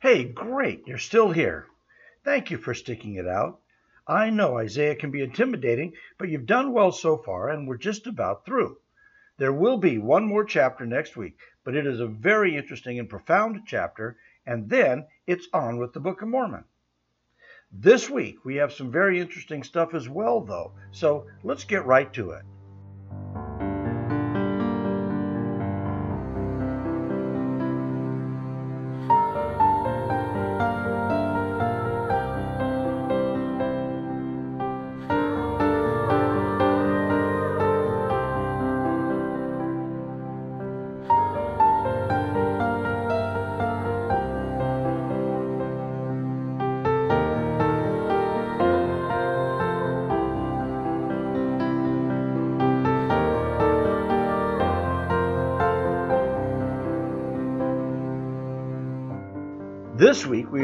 Hey, great, you're still here. Thank you for sticking it out. I know Isaiah can be intimidating, but you've done well so far, and we're just about through. There will be one more chapter next week, but it is a very interesting and profound chapter, and then it's on with the Book of Mormon. This week we have some very interesting stuff as well, though, so let's get right to it.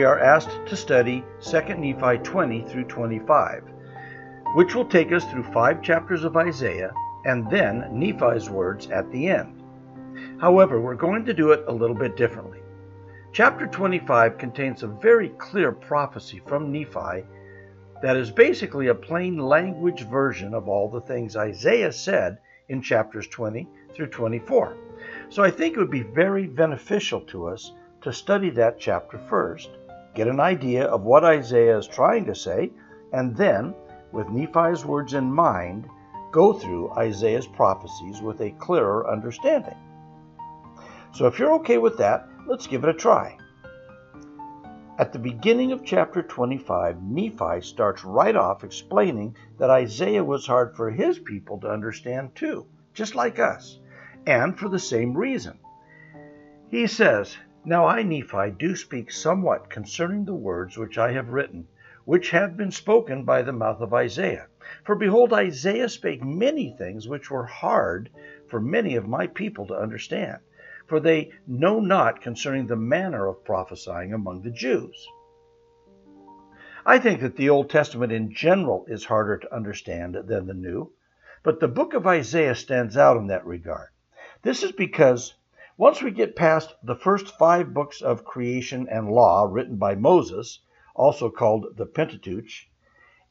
We are asked to study 2 Nephi 20 through 25, which will take us through five chapters of Isaiah and then Nephi's words at the end. However, we're going to do it a little bit differently. Chapter 25 contains a very clear prophecy from Nephi that is basically a plain language version of all the things Isaiah said in chapters 20 through 24. So I think it would be very beneficial to us to study that chapter first, get an idea of what Isaiah is trying to say, and then, with Nephi's words in mind, go through Isaiah's prophecies with a clearer understanding. So, if you're okay with that, let's give it a try. At the beginning of chapter 25, Nephi starts right off explaining that Isaiah was hard for his people to understand too, just like us, and for the same reason. He says, now I, Nephi, do speak somewhat concerning the words which I have written, which have been spoken by the mouth of Isaiah. For behold, Isaiah spake many things which were hard for many of my people to understand, for they know not concerning the manner of prophesying among the Jews. I think that the Old Testament in general is harder to understand than the New, but the book of Isaiah stands out in that regard. This is because once we get past the first five books of creation and law written by Moses, also called the Pentateuch,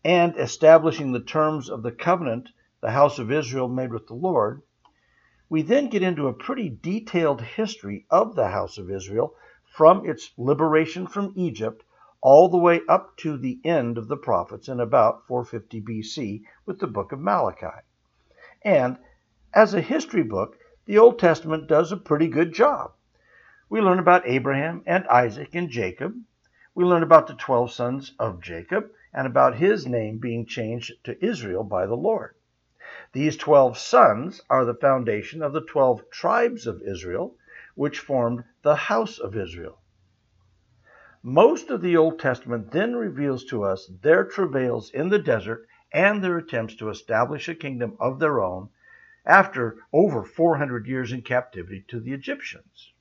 and establishing the terms of the covenant the house of Israel made with the Lord, we then get into a pretty detailed history of the house of Israel from its liberation from Egypt all the way up to the end of the prophets in about 450 BC with the book of Malachi. And as a history book, the Old Testament does a pretty good job. We learn about Abraham and Isaac and Jacob. We learn about the 12 sons of Jacob and about his name being changed to Israel by the Lord. These 12 sons are the foundation of the 12 tribes of Israel, which formed the house of Israel. Most of the Old Testament then reveals to us their travails in the desert and their attempts to establish a kingdom of their own after over 400 years in captivity to the Egyptians.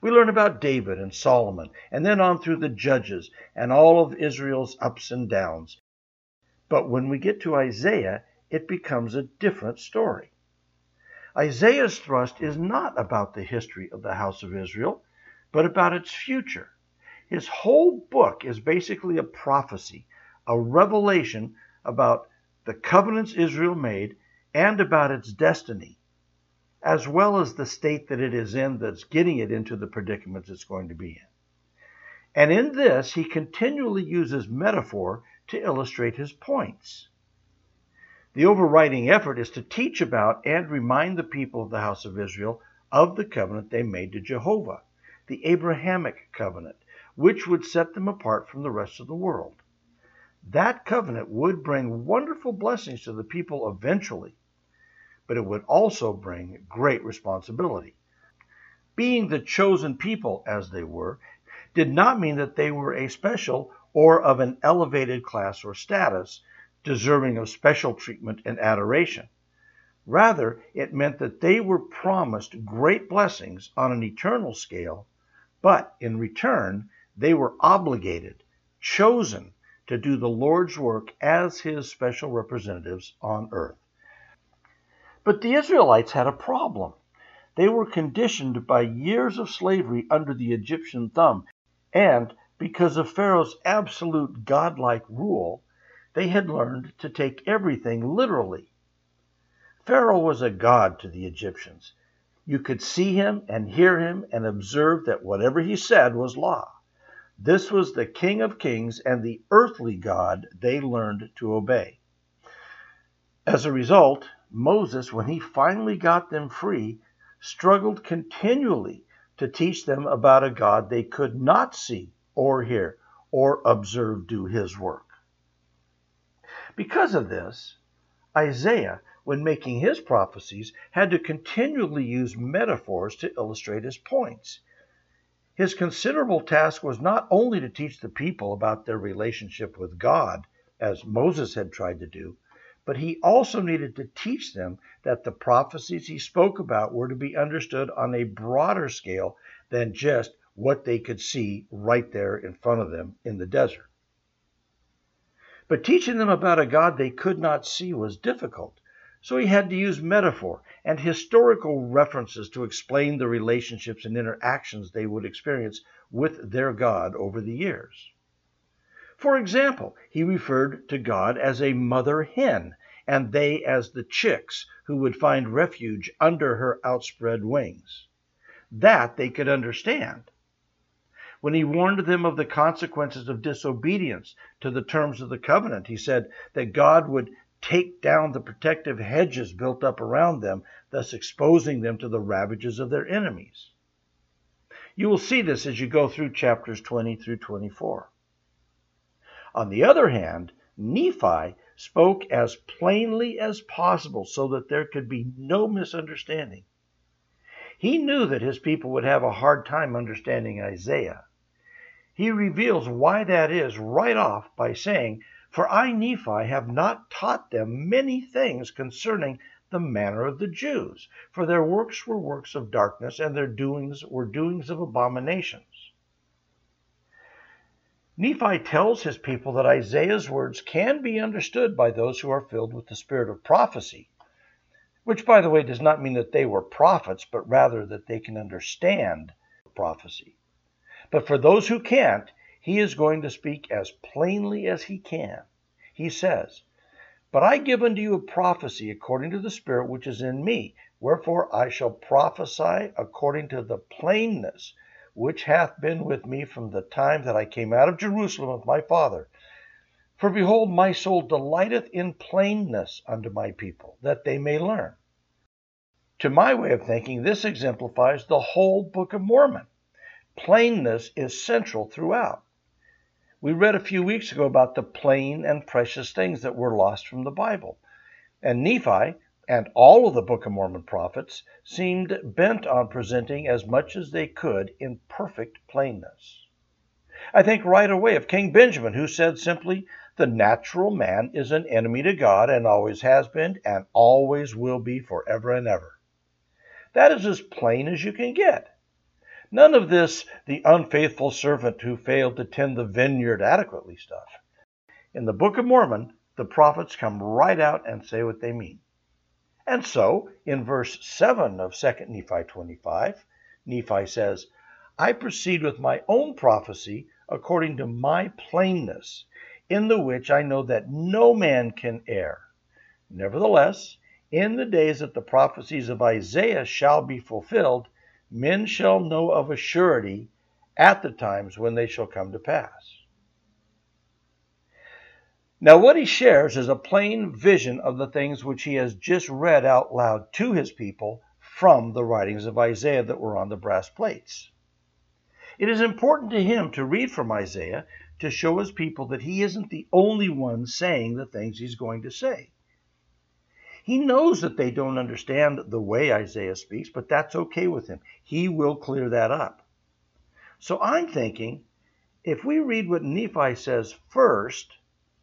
We learn about David and Solomon, and then on through the Judges and all of Israel's ups and downs. But when we get to Isaiah, it becomes a different story. Isaiah's thrust is not about the history of the house of Israel, but about its future. His whole book is basically a prophecy, a revelation about the covenants Israel made and about its destiny, as well as the state that it is in that's getting it into the predicaments it's going to be in. And in this, he continually uses metaphor to illustrate his points. The overriding effort is to teach about and remind the people of the house of Israel of the covenant they made to Jehovah, the Abrahamic covenant, which would set them apart from the rest of the world. That covenant would bring wonderful blessings to the people eventually, but it would also bring great responsibility. Being the chosen people, as they were, did not mean that they were a special or of an elevated class or status, deserving of special treatment and adoration. Rather, it meant that they were promised great blessings on an eternal scale, but in return, they were obligated, chosen to do the Lord's work as his special representatives on earth. But the Israelites had a problem. They were conditioned by years of slavery under the Egyptian thumb, And because of Pharaoh's absolute godlike rule, they had learned to take everything literally. Pharaoh was a god to the Egyptians. You could see him and hear him and observe that whatever he said was law. This was the King of Kings and the earthly God they learned to obey. As a result, Moses, when he finally got them free, struggled continually to teach them about a God they could not see or hear or observe do his work. Because of this, Isaiah, when making his prophecies, had to continually use metaphors to illustrate his points. His considerable task was not only to teach the people about their relationship with God, as Moses had tried to do, but he also needed to teach them that the prophecies he spoke about were to be understood on a broader scale than just what they could see right there in front of them in the desert. But teaching them about a God they could not see was difficult, so he had to use metaphor and historical references to explain the relationships and interactions they would experience with their God over the years. For example, he referred to God as a mother hen, and they as the chicks who would find refuge under her outspread wings. That they could understand when he warned them of the consequences of disobedience to the terms of the covenant. He said that God would take down the protective hedges built up around them, thus exposing them to the ravages of their enemies. You will see this as you go through chapters 20 through 24. On the other hand, Nephi spoke as plainly as possible so that there could be no misunderstanding. He knew that his people would have a hard time understanding Isaiah. He reveals why that is right off by saying, For I, Nephi, have not taught them many things concerning the manner of the Jews, for their works were works of darkness, and their doings were doings of abominations. Nephi tells his people that Isaiah's words can be understood by those who are filled with the spirit of prophecy, which, by the way, does not mean that they were prophets, but rather that they can understand prophecy. But for those who can't, he is going to speak as plainly as he can. He says, But I give unto you a prophecy according to the Spirit which is in me. Wherefore I shall prophesy according to the plainness which hath been with me from the time that I came out of Jerusalem with my Father. For behold, my soul delighteth in plainness unto my people, that they may learn. To my way of thinking, this exemplifies the whole Book of Mormon. Plainness is central throughout. We read a few weeks ago about the plain and precious things that were lost from the Bible. And Nephi and all of the Book of Mormon prophets seemed bent on presenting as much as they could in perfect plainness. I think right away of King Benjamin, who said simply, The natural man is an enemy to God and always has been and always will be forever and ever. That is as plain as you can get. None of this the unfaithful servant who failed to tend the vineyard adequately stuff. In the Book of Mormon, the prophets come right out and say what they mean. And so, in verse 7 of 2 Nephi 25, Nephi says, I proceed with my own prophecy according to my plainness, in the which I know that no man can err. Nevertheless, in the days that the prophecies of Isaiah shall be fulfilled, men shall know of a surety at the times when they shall come to pass. Now, what he shares is a plain vision of the things which he has just read out loud to his people from the writings of Isaiah that were on the brass plates. It is important to him to read from Isaiah to show his people that he isn't the only one saying the things he's going to say. He knows that they don't understand the way Isaiah speaks, but that's okay with him. He will clear that up. So I'm thinking if we read what Nephi says first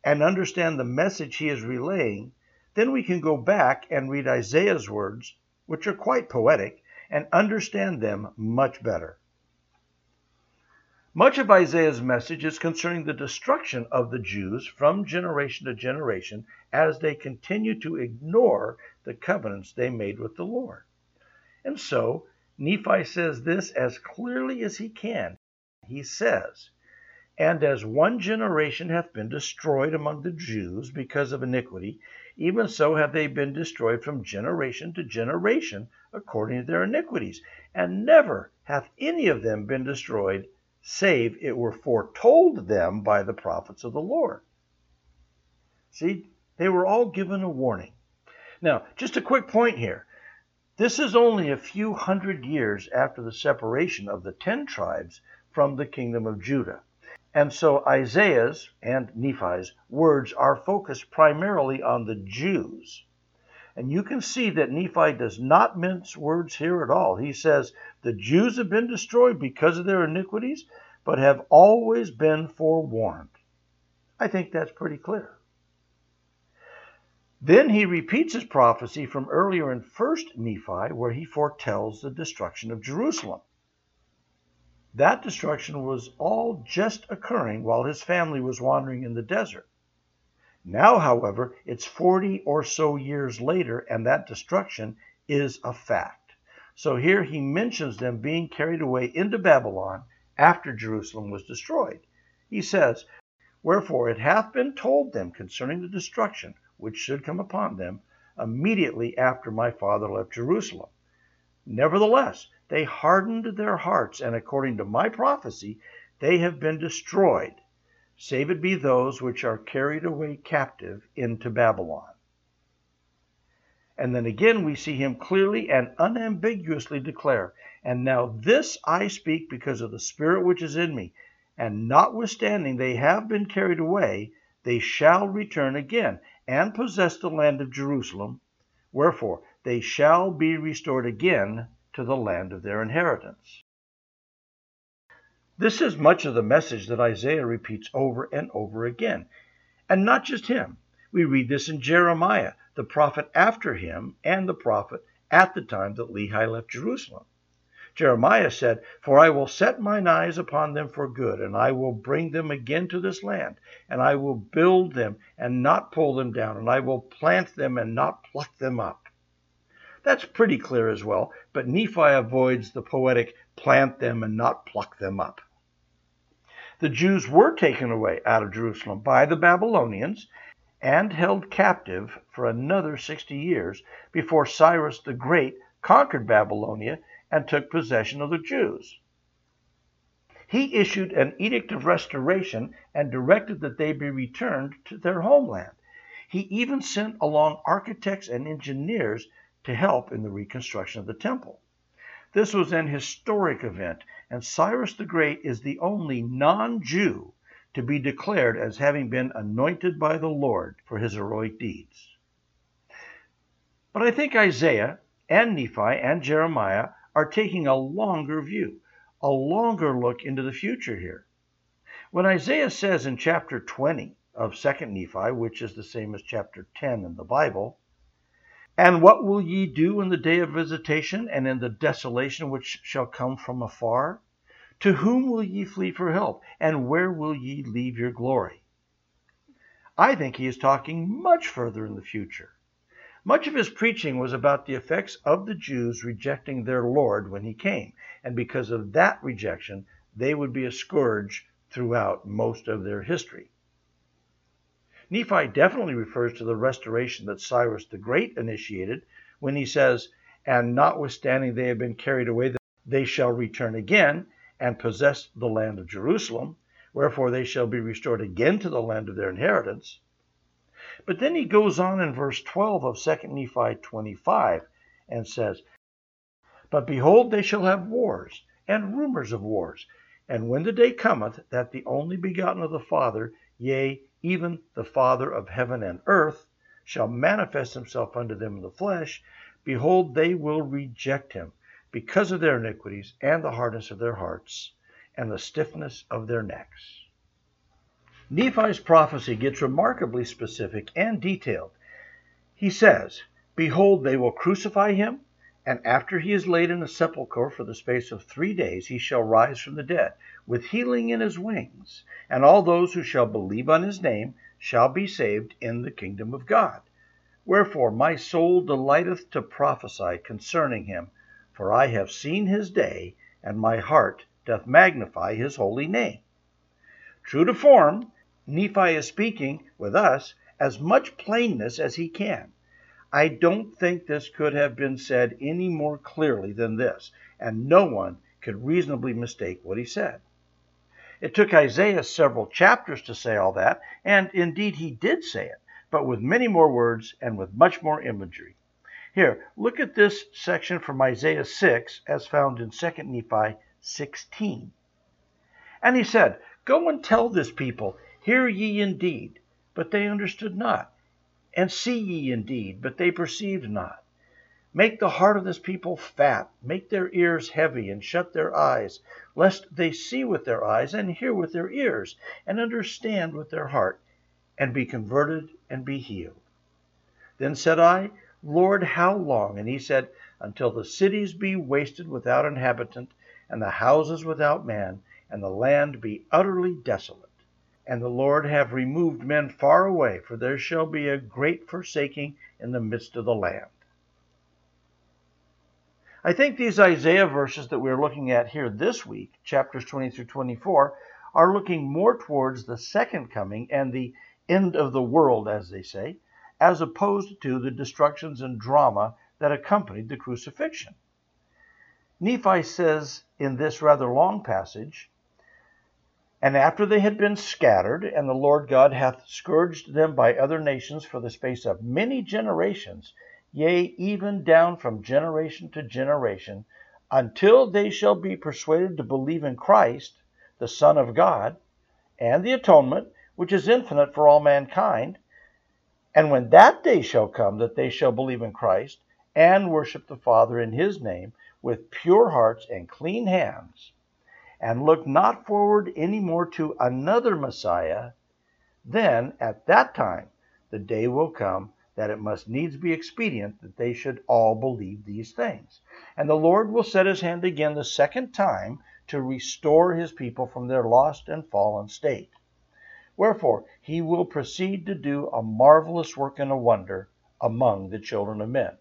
and understand the message he is relaying, then we can go back and read Isaiah's words, which are quite poetic, and understand them much better. Much of Isaiah's message is concerning the destruction of the Jews from generation to generation as they continue to ignore the covenants they made with the Lord. And so, Nephi says this as clearly as he can. he says, And as one generation hath been destroyed among the Jews because of iniquity, even so have they been destroyed from generation to generation according to their iniquities. And never hath any of them been destroyed, save it were foretold them by the prophets of the Lord. See, they were all given a warning. Now, just a quick point here. This is only a few hundred years after the separation of the ten tribes from the kingdom of Judah. And so Isaiah's and Nephi's words are focused primarily on the Jews. And you can see that Nephi does not mince words here at all. He says, The Jews have been destroyed because of their iniquities, but have always been forewarned. I think that's pretty clear. Then he repeats his prophecy from earlier in 1st Nephi, where he foretells the destruction of Jerusalem. That destruction was all just occurring while his family was wandering in the desert. Now, however, it's 40 or so years later, and that destruction is a fact. So here he mentions them being carried away into Babylon after Jerusalem was destroyed. He says, Wherefore it hath been told them concerning the destruction which should come upon them immediately after my father left Jerusalem. Nevertheless, they hardened their hearts, and according to my prophecy, they have been destroyed, save it be those which are carried away captive into Babylon. And then again we see him clearly and unambiguously declare, And now this I speak because of the Spirit which is in me, and notwithstanding they have been carried away, they shall return again, and possess the land of Jerusalem. Wherefore they shall be restored again to the land of their inheritance. This is much of the message that Isaiah repeats over and over again. And not just him. We read this in Jeremiah, the prophet after him, and the prophet at the time that Lehi left Jerusalem. Jeremiah said, For I will set mine eyes upon them for good, and I will bring them again to this land, and I will build them and not pull them down, and I will plant them and not pluck them up. That's pretty clear as well, but Nephi avoids the poetic plant them and not pluck them up. The Jews were taken away out of Jerusalem by the Babylonians and held captive for another 60 years before Cyrus the Great conquered Babylonia and took possession of the Jews. He issued an edict of restoration and directed that they be returned to their homeland. He even sent along architects and engineers to help in the reconstruction of the temple. This was an historic event, and Cyrus the Great is the only non Jew to be declared as having been anointed by the Lord for his heroic deeds. But I think Isaiah and Nephi and Jeremiah are taking a longer view, a longer look into the future here. When Isaiah says in chapter 20 of 2nd Nephi, which is the same as chapter 10 in the Bible, And what will ye do in the day of visitation and in the desolation which shall come from afar? To whom will ye flee for help, and where will ye leave your glory? I think he is talking much further in the future. Much of his preaching was about the effects of the Jews rejecting their Lord when he came, and because of that rejection, they would be a scourge throughout most of their history. Nephi definitely refers to the restoration that Cyrus the Great initiated when he says, And notwithstanding they have been carried away, they shall return again and possess the land of Jerusalem, wherefore they shall be restored again to the land of their inheritance. But then he goes on in verse 12 of 2 Nephi 25 and says, But behold, they shall have wars and rumors of wars. And when the day cometh that the only begotten of the Father, yea, even the Father of heaven and earth, shall manifest himself unto them in the flesh, behold, they will reject him because of their iniquities and the hardness of their hearts and the stiffness of their necks. Nephi's prophecy gets remarkably specific and detailed. He says, Behold, they will crucify him, and after he is laid in a sepulchre for the space of three days, he shall rise from the dead, with healing in his wings, and all those who shall believe on his name shall be saved in the kingdom of God. Wherefore my soul delighteth to prophesy concerning him, for I have seen his day, and my heart doth magnify his holy name. True to form, Nephi is speaking with us as much plainness as he can. I don't think this could have been said any more clearly than this, and no one could reasonably mistake what he said. It took Isaiah several chapters to say all that, and indeed he did say it, but with many more words and with much more imagery. Here, look at this section from Isaiah 6 as found in 2 Nephi 16. And he said, Go and tell this people, Hear ye indeed, but they understood not, and see ye indeed, but they perceived not. Make the heart of this people fat, make their ears heavy, and shut their eyes, lest they see with their eyes, and hear with their ears, and understand with their heart, and be converted and be healed. Then said I, Lord, how long? And he said, Until the cities be wasted without inhabitant, and the houses without man, and the land be utterly desolate. And the Lord have removed men far away, for there shall be a great forsaking in the midst of the land. I think these Isaiah verses that we're looking at here this week, chapters 20 through 24, are looking more towards the second coming and the end of the world, as they say, as opposed to the destructions and drama that accompanied the crucifixion. Nephi says in this rather long passage, And after they had been scattered, and the Lord God hath scourged them by other nations for the space of many generations, yea, even down from generation to generation, until they shall be persuaded to believe in Christ, the Son of God, and the atonement, which is infinite for all mankind. And when that day shall come that they shall believe in Christ, and worship the Father in his name, with pure hearts and clean hands, and look not forward any more to another Messiah, then at that time the day will come that it must needs be expedient that they should all believe these things. And the Lord will set his hand again the second time to restore his people from their lost and fallen state. Wherefore he will proceed to do a marvelous work and a wonder among the children of men.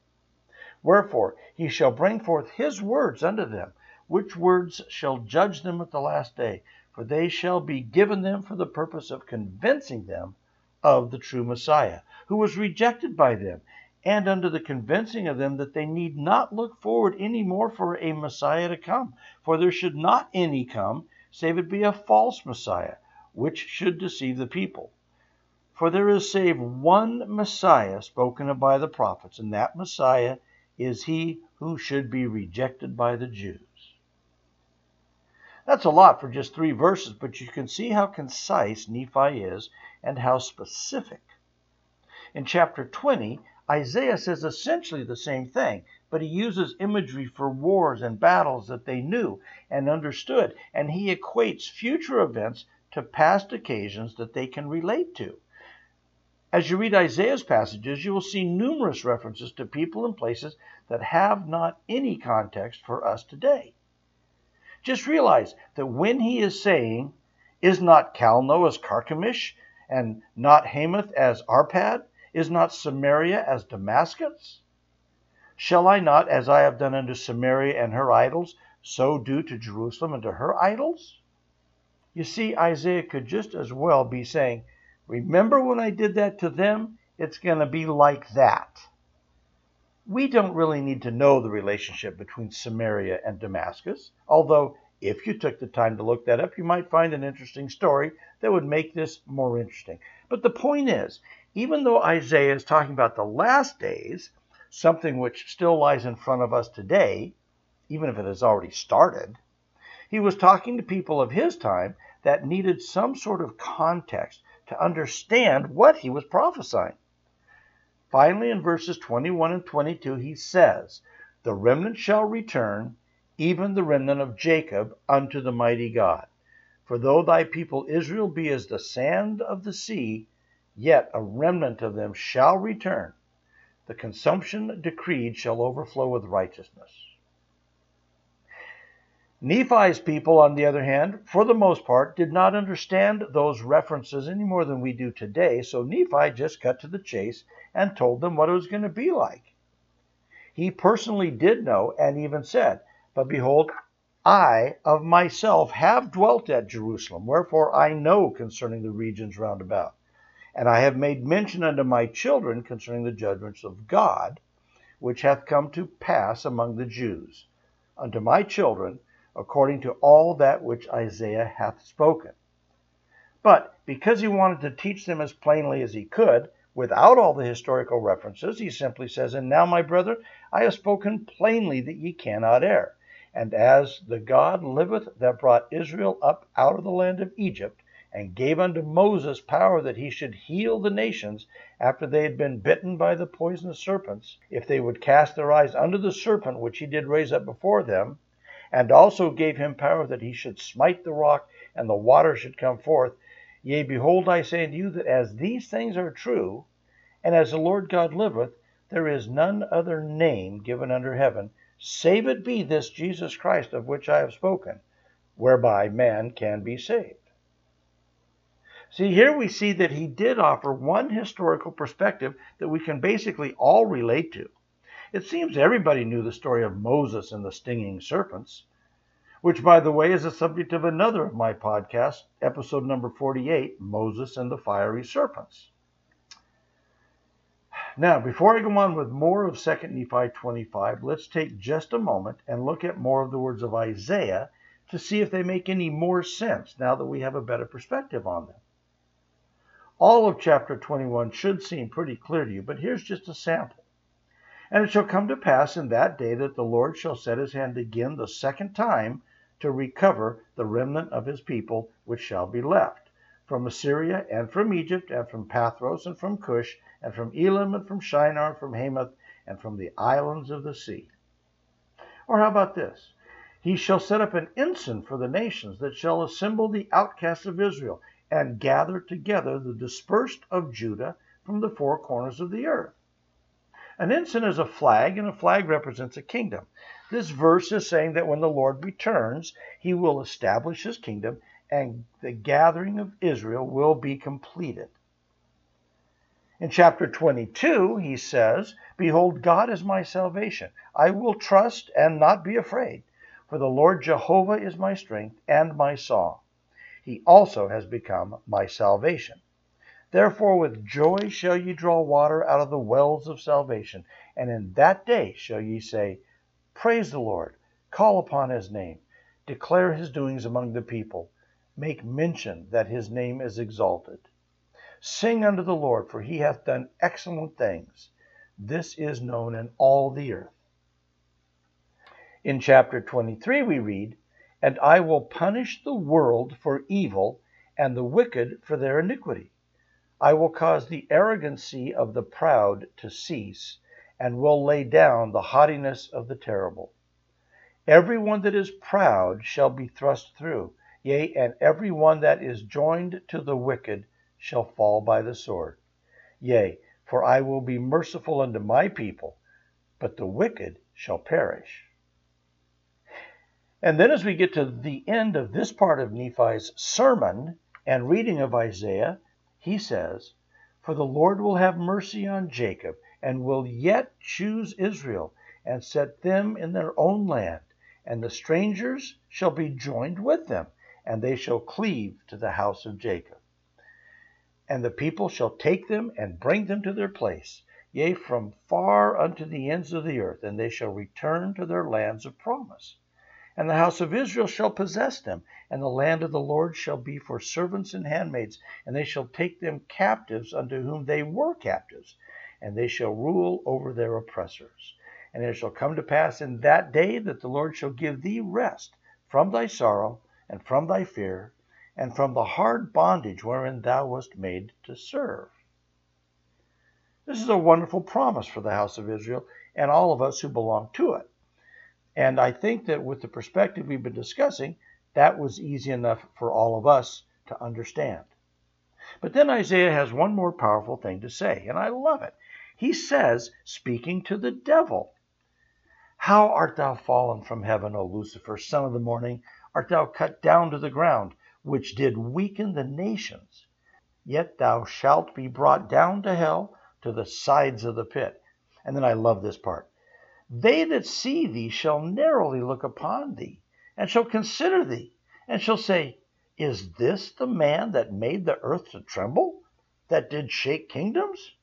Wherefore he shall bring forth his words unto them, which words shall judge them at the last day, for they shall be given them for the purpose of convincing them of the true Messiah, who was rejected by them, and under the convincing of them that they need not look forward any more for a Messiah to come, for there should not any come, save it be a false Messiah, which should deceive the people. For there is save one Messiah spoken of by the prophets, and that Messiah is he who should be rejected by the Jews. That's a lot for just three verses, but you can see how concise Nephi is and how specific. In chapter 20, Isaiah says essentially the same thing, but he uses imagery for wars and battles that they knew and understood, and he equates future events to past occasions that they can relate to. As you read Isaiah's passages, you will see numerous references to people and places that have not any context for us today. Just realize that when he is saying, Is not Calno as Carchemish, and not Hamath as Arpad? Is not Samaria as Damascus? Shall I not, as I have done unto Samaria and her idols, so do to Jerusalem and to her idols? You see, Isaiah could just as well be saying, Remember when I did that to them? It's going to be like that. We don't really need to know the relationship between Samaria and Damascus, although if you took the time to look that up, you might find an interesting story that would make this more interesting. But the point is, even though Isaiah is talking about the last days, something which still lies in front of us today, even if it has already started, he was talking to people of his time that needed some sort of context to understand what he was prophesying. Finally, in verses 21 and 22, he says, The remnant shall return, even the remnant of Jacob, unto the mighty God. For though thy people Israel be as the sand of the sea, Yet a remnant of them shall return. The consumption decreed shall overflow with righteousness. Nephi's people, on the other hand, for the most part, did not understand those references any more than we do today, so Nephi just cut to the chase and told them what it was going to be like. He personally did know and even said, But behold, I of myself have dwelt at Jerusalem, wherefore I know concerning the regions round about. And I have made mention unto my children concerning the judgments of God, which hath come to pass among the Jews, unto my children, according to all that which Isaiah hath spoken. But because he wanted to teach them as plainly as he could, without all the historical references, he simply says, And now, my brother, I have spoken plainly that ye cannot err. And as the God liveth that brought Israel up out of the land of Egypt, and gave unto Moses power that he should heal the nations after they had been bitten by the poisonous serpents, if they would cast their eyes unto the serpent which he did raise up before them, and also gave him power that he should smite the rock, and the water should come forth. Yea, behold, I say unto you that as these things are true, and as the Lord God liveth, there is none other name given under heaven, save it be this Jesus Christ of which I have spoken, whereby man can be saved. See, here we see that he did offer one historical perspective that we can basically all relate to. It seems everybody knew the story of Moses and the stinging serpents, which, by the way, is the subject of another of my podcasts, episode number 48 Moses and the Fiery Serpents. Now, before I go on with more of 2 Nephi 25, let's take just a moment and look at more of the words of Isaiah to see if they make any more sense now that we have a better perspective on them. All of chapter 21 should seem pretty clear to you, but here's just a sample. And it shall come to pass in that day that the Lord shall set his hand again the second time to recover the remnant of his people which shall be left, from Assyria and from Egypt and from Pathros and from Cush and from Elam and from Shinar and from Hamath and from the islands of the sea. Or how about this? He shall set up an ensign for the nations that shall assemble the outcasts of Israel and gather together the dispersed of Judah from the four corners of the earth. An ensign is a flag, and a flag represents a kingdom. This verse is saying that when the Lord returns, he will establish his kingdom, and the gathering of Israel will be completed. In chapter 22, he says, Behold, God is my salvation. I will trust and not be afraid, for the Lord Jehovah is my strength and my song he also has become my salvation. Therefore, with joy shall ye draw water out of the wells of salvation, and in that day shall ye say, Praise the Lord, call upon his name, declare his doings among the people, make mention that his name is exalted. Sing unto the Lord, for he hath done excellent things. This is known in all the earth. In chapter 23, we read, and I will punish the world for evil and the wicked for their iniquity. I will cause the arrogancy of the proud to cease, and will lay down the haughtiness of the terrible. Every one that is proud shall be thrust through, yea, and every one that is joined to the wicked shall fall by the sword. Yea, for I will be merciful unto my people, but the wicked shall perish. And then, as we get to the end of this part of Nephi's sermon and reading of Isaiah, he says, For the Lord will have mercy on Jacob, and will yet choose Israel, and set them in their own land. And the strangers shall be joined with them, and they shall cleave to the house of Jacob. And the people shall take them and bring them to their place, yea, from far unto the ends of the earth, and they shall return to their lands of promise. And the house of Israel shall possess them, and the land of the Lord shall be for servants and handmaids, and they shall take them captives unto whom they were captives, and they shall rule over their oppressors. And it shall come to pass in that day that the Lord shall give thee rest from thy sorrow, and from thy fear, and from the hard bondage wherein thou wast made to serve. This is a wonderful promise for the house of Israel and all of us who belong to it. And I think that with the perspective we've been discussing, that was easy enough for all of us to understand. But then Isaiah has one more powerful thing to say, and I love it. He says, speaking to the devil, How art thou fallen from heaven, O Lucifer, son of the morning? Art thou cut down to the ground, which did weaken the nations? Yet thou shalt be brought down to hell, to the sides of the pit. And then I love this part. They that see thee shall narrowly look upon thee, and shall consider thee, and shall say, Is this the man that made the earth to tremble, that did shake kingdoms?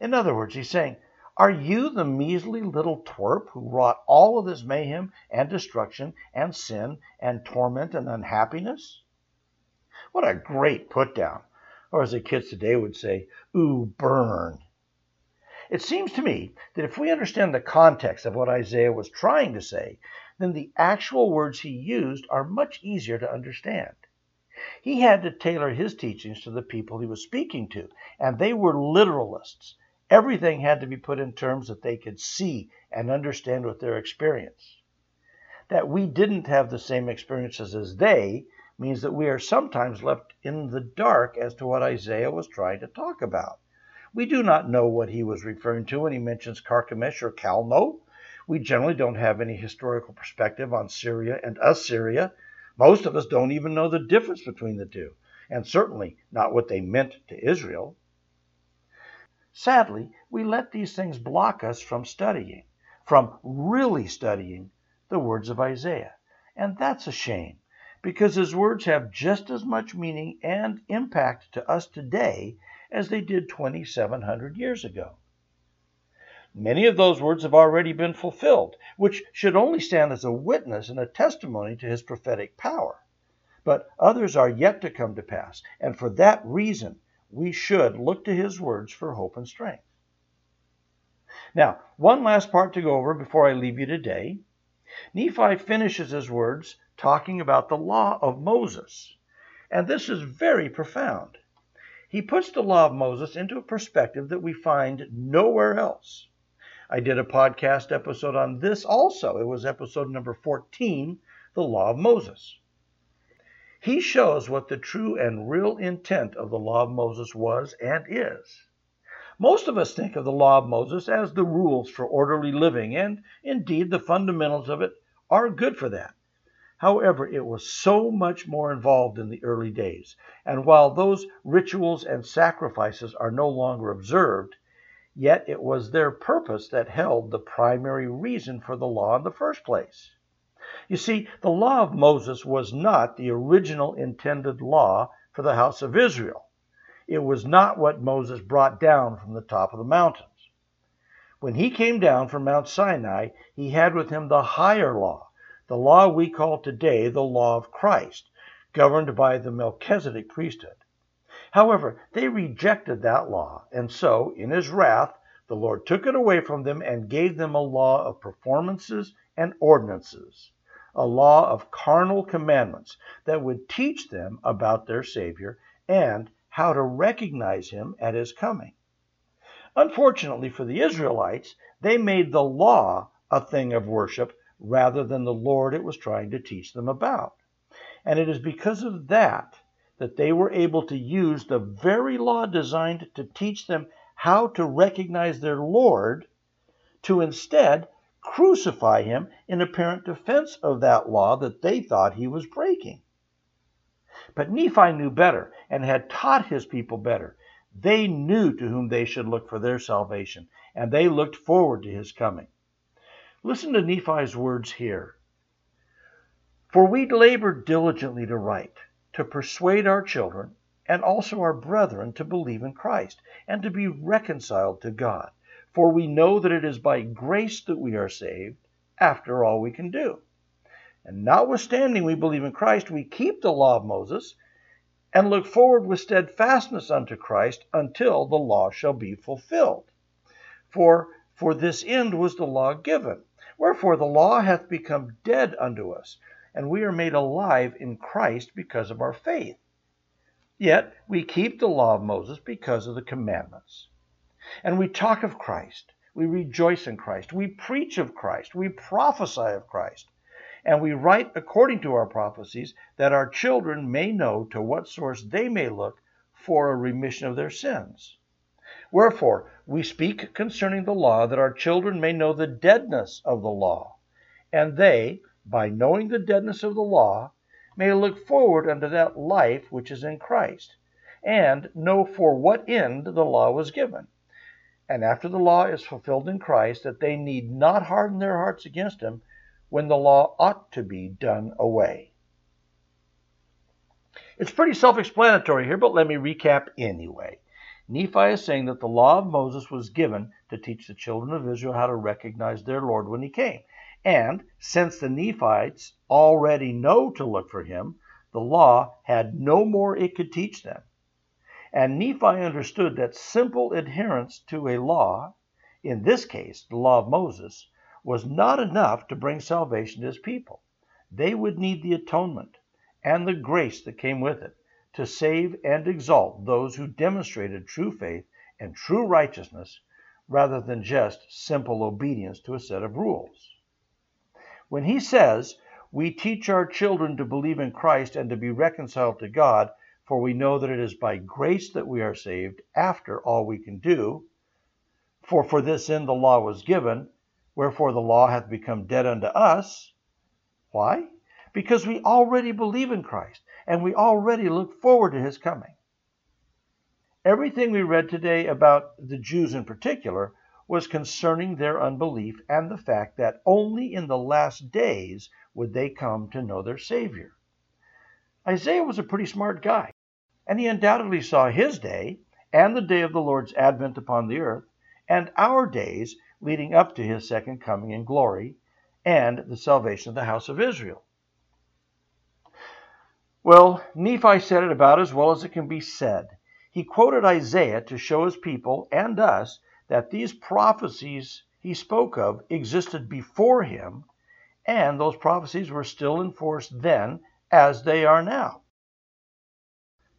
In other words, he's saying, Are you the measly little twerp who wrought all of this mayhem and destruction and sin and torment and unhappiness? What a great put down. Or as the kids today would say, ooh, burn. It seems to me that if we understand the context of what Isaiah was trying to say, then the actual words he used are much easier to understand. He had to tailor his teachings to the people he was speaking to, and they were literalists. Everything had to be put in terms that they could see and understand with their experience. That we didn't have the same experiences as they means that we are sometimes left in the dark as to what Isaiah was trying to talk about. We do not know what he was referring to when he mentions Carchemish or Calno. We generally don't have any historical perspective on Syria and Assyria. Most of us don't even know the difference between the two, and certainly not what they meant to Israel. Sadly, we let these things block us from studying, from really studying the words of Isaiah. And that's a shame, because his words have just as much meaning and impact to us today as they did 2,700 years ago. Many of those words have already been fulfilled, which should only stand as a witness and a testimony to his prophetic power. But others are yet to come to pass, and for that reason, we should look to his words for hope and strength. Now, one last part to go over before I leave you today. Nephi finishes his words talking about the law of Moses, and this is very profound. He puts the law of Moses into a perspective that we find nowhere else. I did a podcast episode on this also. It was episode number 14, The Law of Moses. He shows what the true and real intent of the law of Moses was and is. Most of us think of the law of Moses as the rules for orderly living, and indeed the fundamentals of it are good for that. However, it was so much more involved in the early days, and while those rituals and sacrifices are no longer observed, yet it was their purpose that held the primary reason for the law in the first place. You see, the law of Moses was not the original intended law for the house of Israel. It was not what Moses brought down from the top of the mountains. When he came down from Mount Sinai, he had with him the higher law, the law we call today the law of Christ, governed by the Melchizedek priesthood. However, they rejected that law, and so, in his wrath, the Lord took it away from them and gave them a law of performances and ordinances, a law of carnal commandments that would teach them about their Savior and how to recognize him at his coming. Unfortunately for the Israelites, they made the law a thing of worship rather than the Lord it was trying to teach them about. And it is because of that that they were able to use the very law designed to teach them how to recognize their Lord to instead crucify him in apparent defense of that law that they thought he was breaking. But Nephi knew better and had taught his people better. They knew to whom they should look for their salvation, and they looked forward to his coming. Listen to Nephi's words here. For we labored diligently to write, to persuade our children and also our brethren to believe in Christ and to be reconciled to God. For we know that it is by grace that we are saved, after all we can do. And notwithstanding we believe in Christ, we keep the law of Moses and look forward with steadfastness unto Christ until the law shall be fulfilled. For for this end was the law given Wherefore the law hath become dead unto us, and we are made alive in Christ because of our faith. Yet we keep the law of Moses because of the commandments. And we talk of Christ, we rejoice in Christ, we preach of Christ, we prophesy of Christ, and we write according to our prophecies that our children may know to what source they may look for a remission of their sins. Wherefore, we speak concerning the law, that our children may know the deadness of the law, and they, by knowing the deadness of the law, may look forward unto that life which is in Christ, and know for what end the law was given. And after the law is fulfilled in Christ, that they need not harden their hearts against him, when the law ought to be done away. It's pretty self explanatory here, but let me recap anyway. Nephi is saying that the law of Moses was given to teach the children of Israel how to recognize their Lord when he came. And since the Nephites already know to look for him, the law had no more it could teach them. And Nephi understood that simple adherence to a law, in this case the law of Moses, was not enough to bring salvation to his people. They would need the atonement and the grace that came with it to save and exalt those who demonstrated true faith and true righteousness rather than just simple obedience to a set of rules. When he says, We teach our children to believe in Christ and to be reconciled to God, for we know that it is by grace that we are saved after all we can do. For for this end the law was given, wherefore the law hath become dead unto us. Why? Because we already believe in Christ and we already look forward to his coming. Everything we read today about the Jews in particular was concerning their unbelief and the fact that only in the last days would they come to know their Savior. Isaiah was a pretty smart guy, and he undoubtedly saw his day and the day of the Lord's advent upon the earth, and our days leading up to his second coming in glory and the salvation of the house of Israel. Well, Nephi said it about as well as it can be said. He quoted Isaiah to show his people and us that these prophecies he spoke of existed before him, and those prophecies were still in force then as they are now.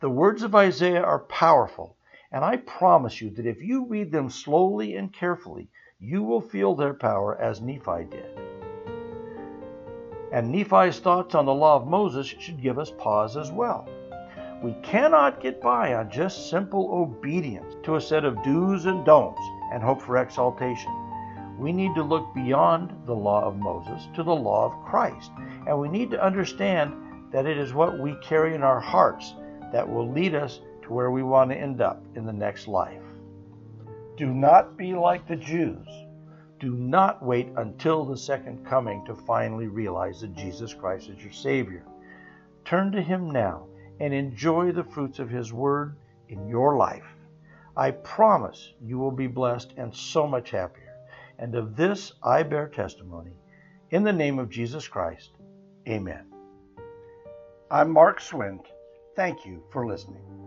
The words of Isaiah are powerful, and I promise you that if you read them slowly and carefully, you will feel their power as Nephi did and Nephi's thoughts on the law of Moses should give us pause as well. We cannot get by on just simple obedience to a set of do's and don'ts and hope for exaltation. We need to look beyond the law of Moses to the law of Christ, and we need to understand that it is what we carry in our hearts that will lead us to where we want to end up in the next life. Do not be like the Jews do not wait until the second coming to finally realize that Jesus Christ is your Savior. Turn to Him now and enjoy the fruits of His Word in your life. I promise you will be blessed and so much happier. And of this I bear testimony. In the name of Jesus Christ, amen. I'm Mark Swint. Thank you for listening.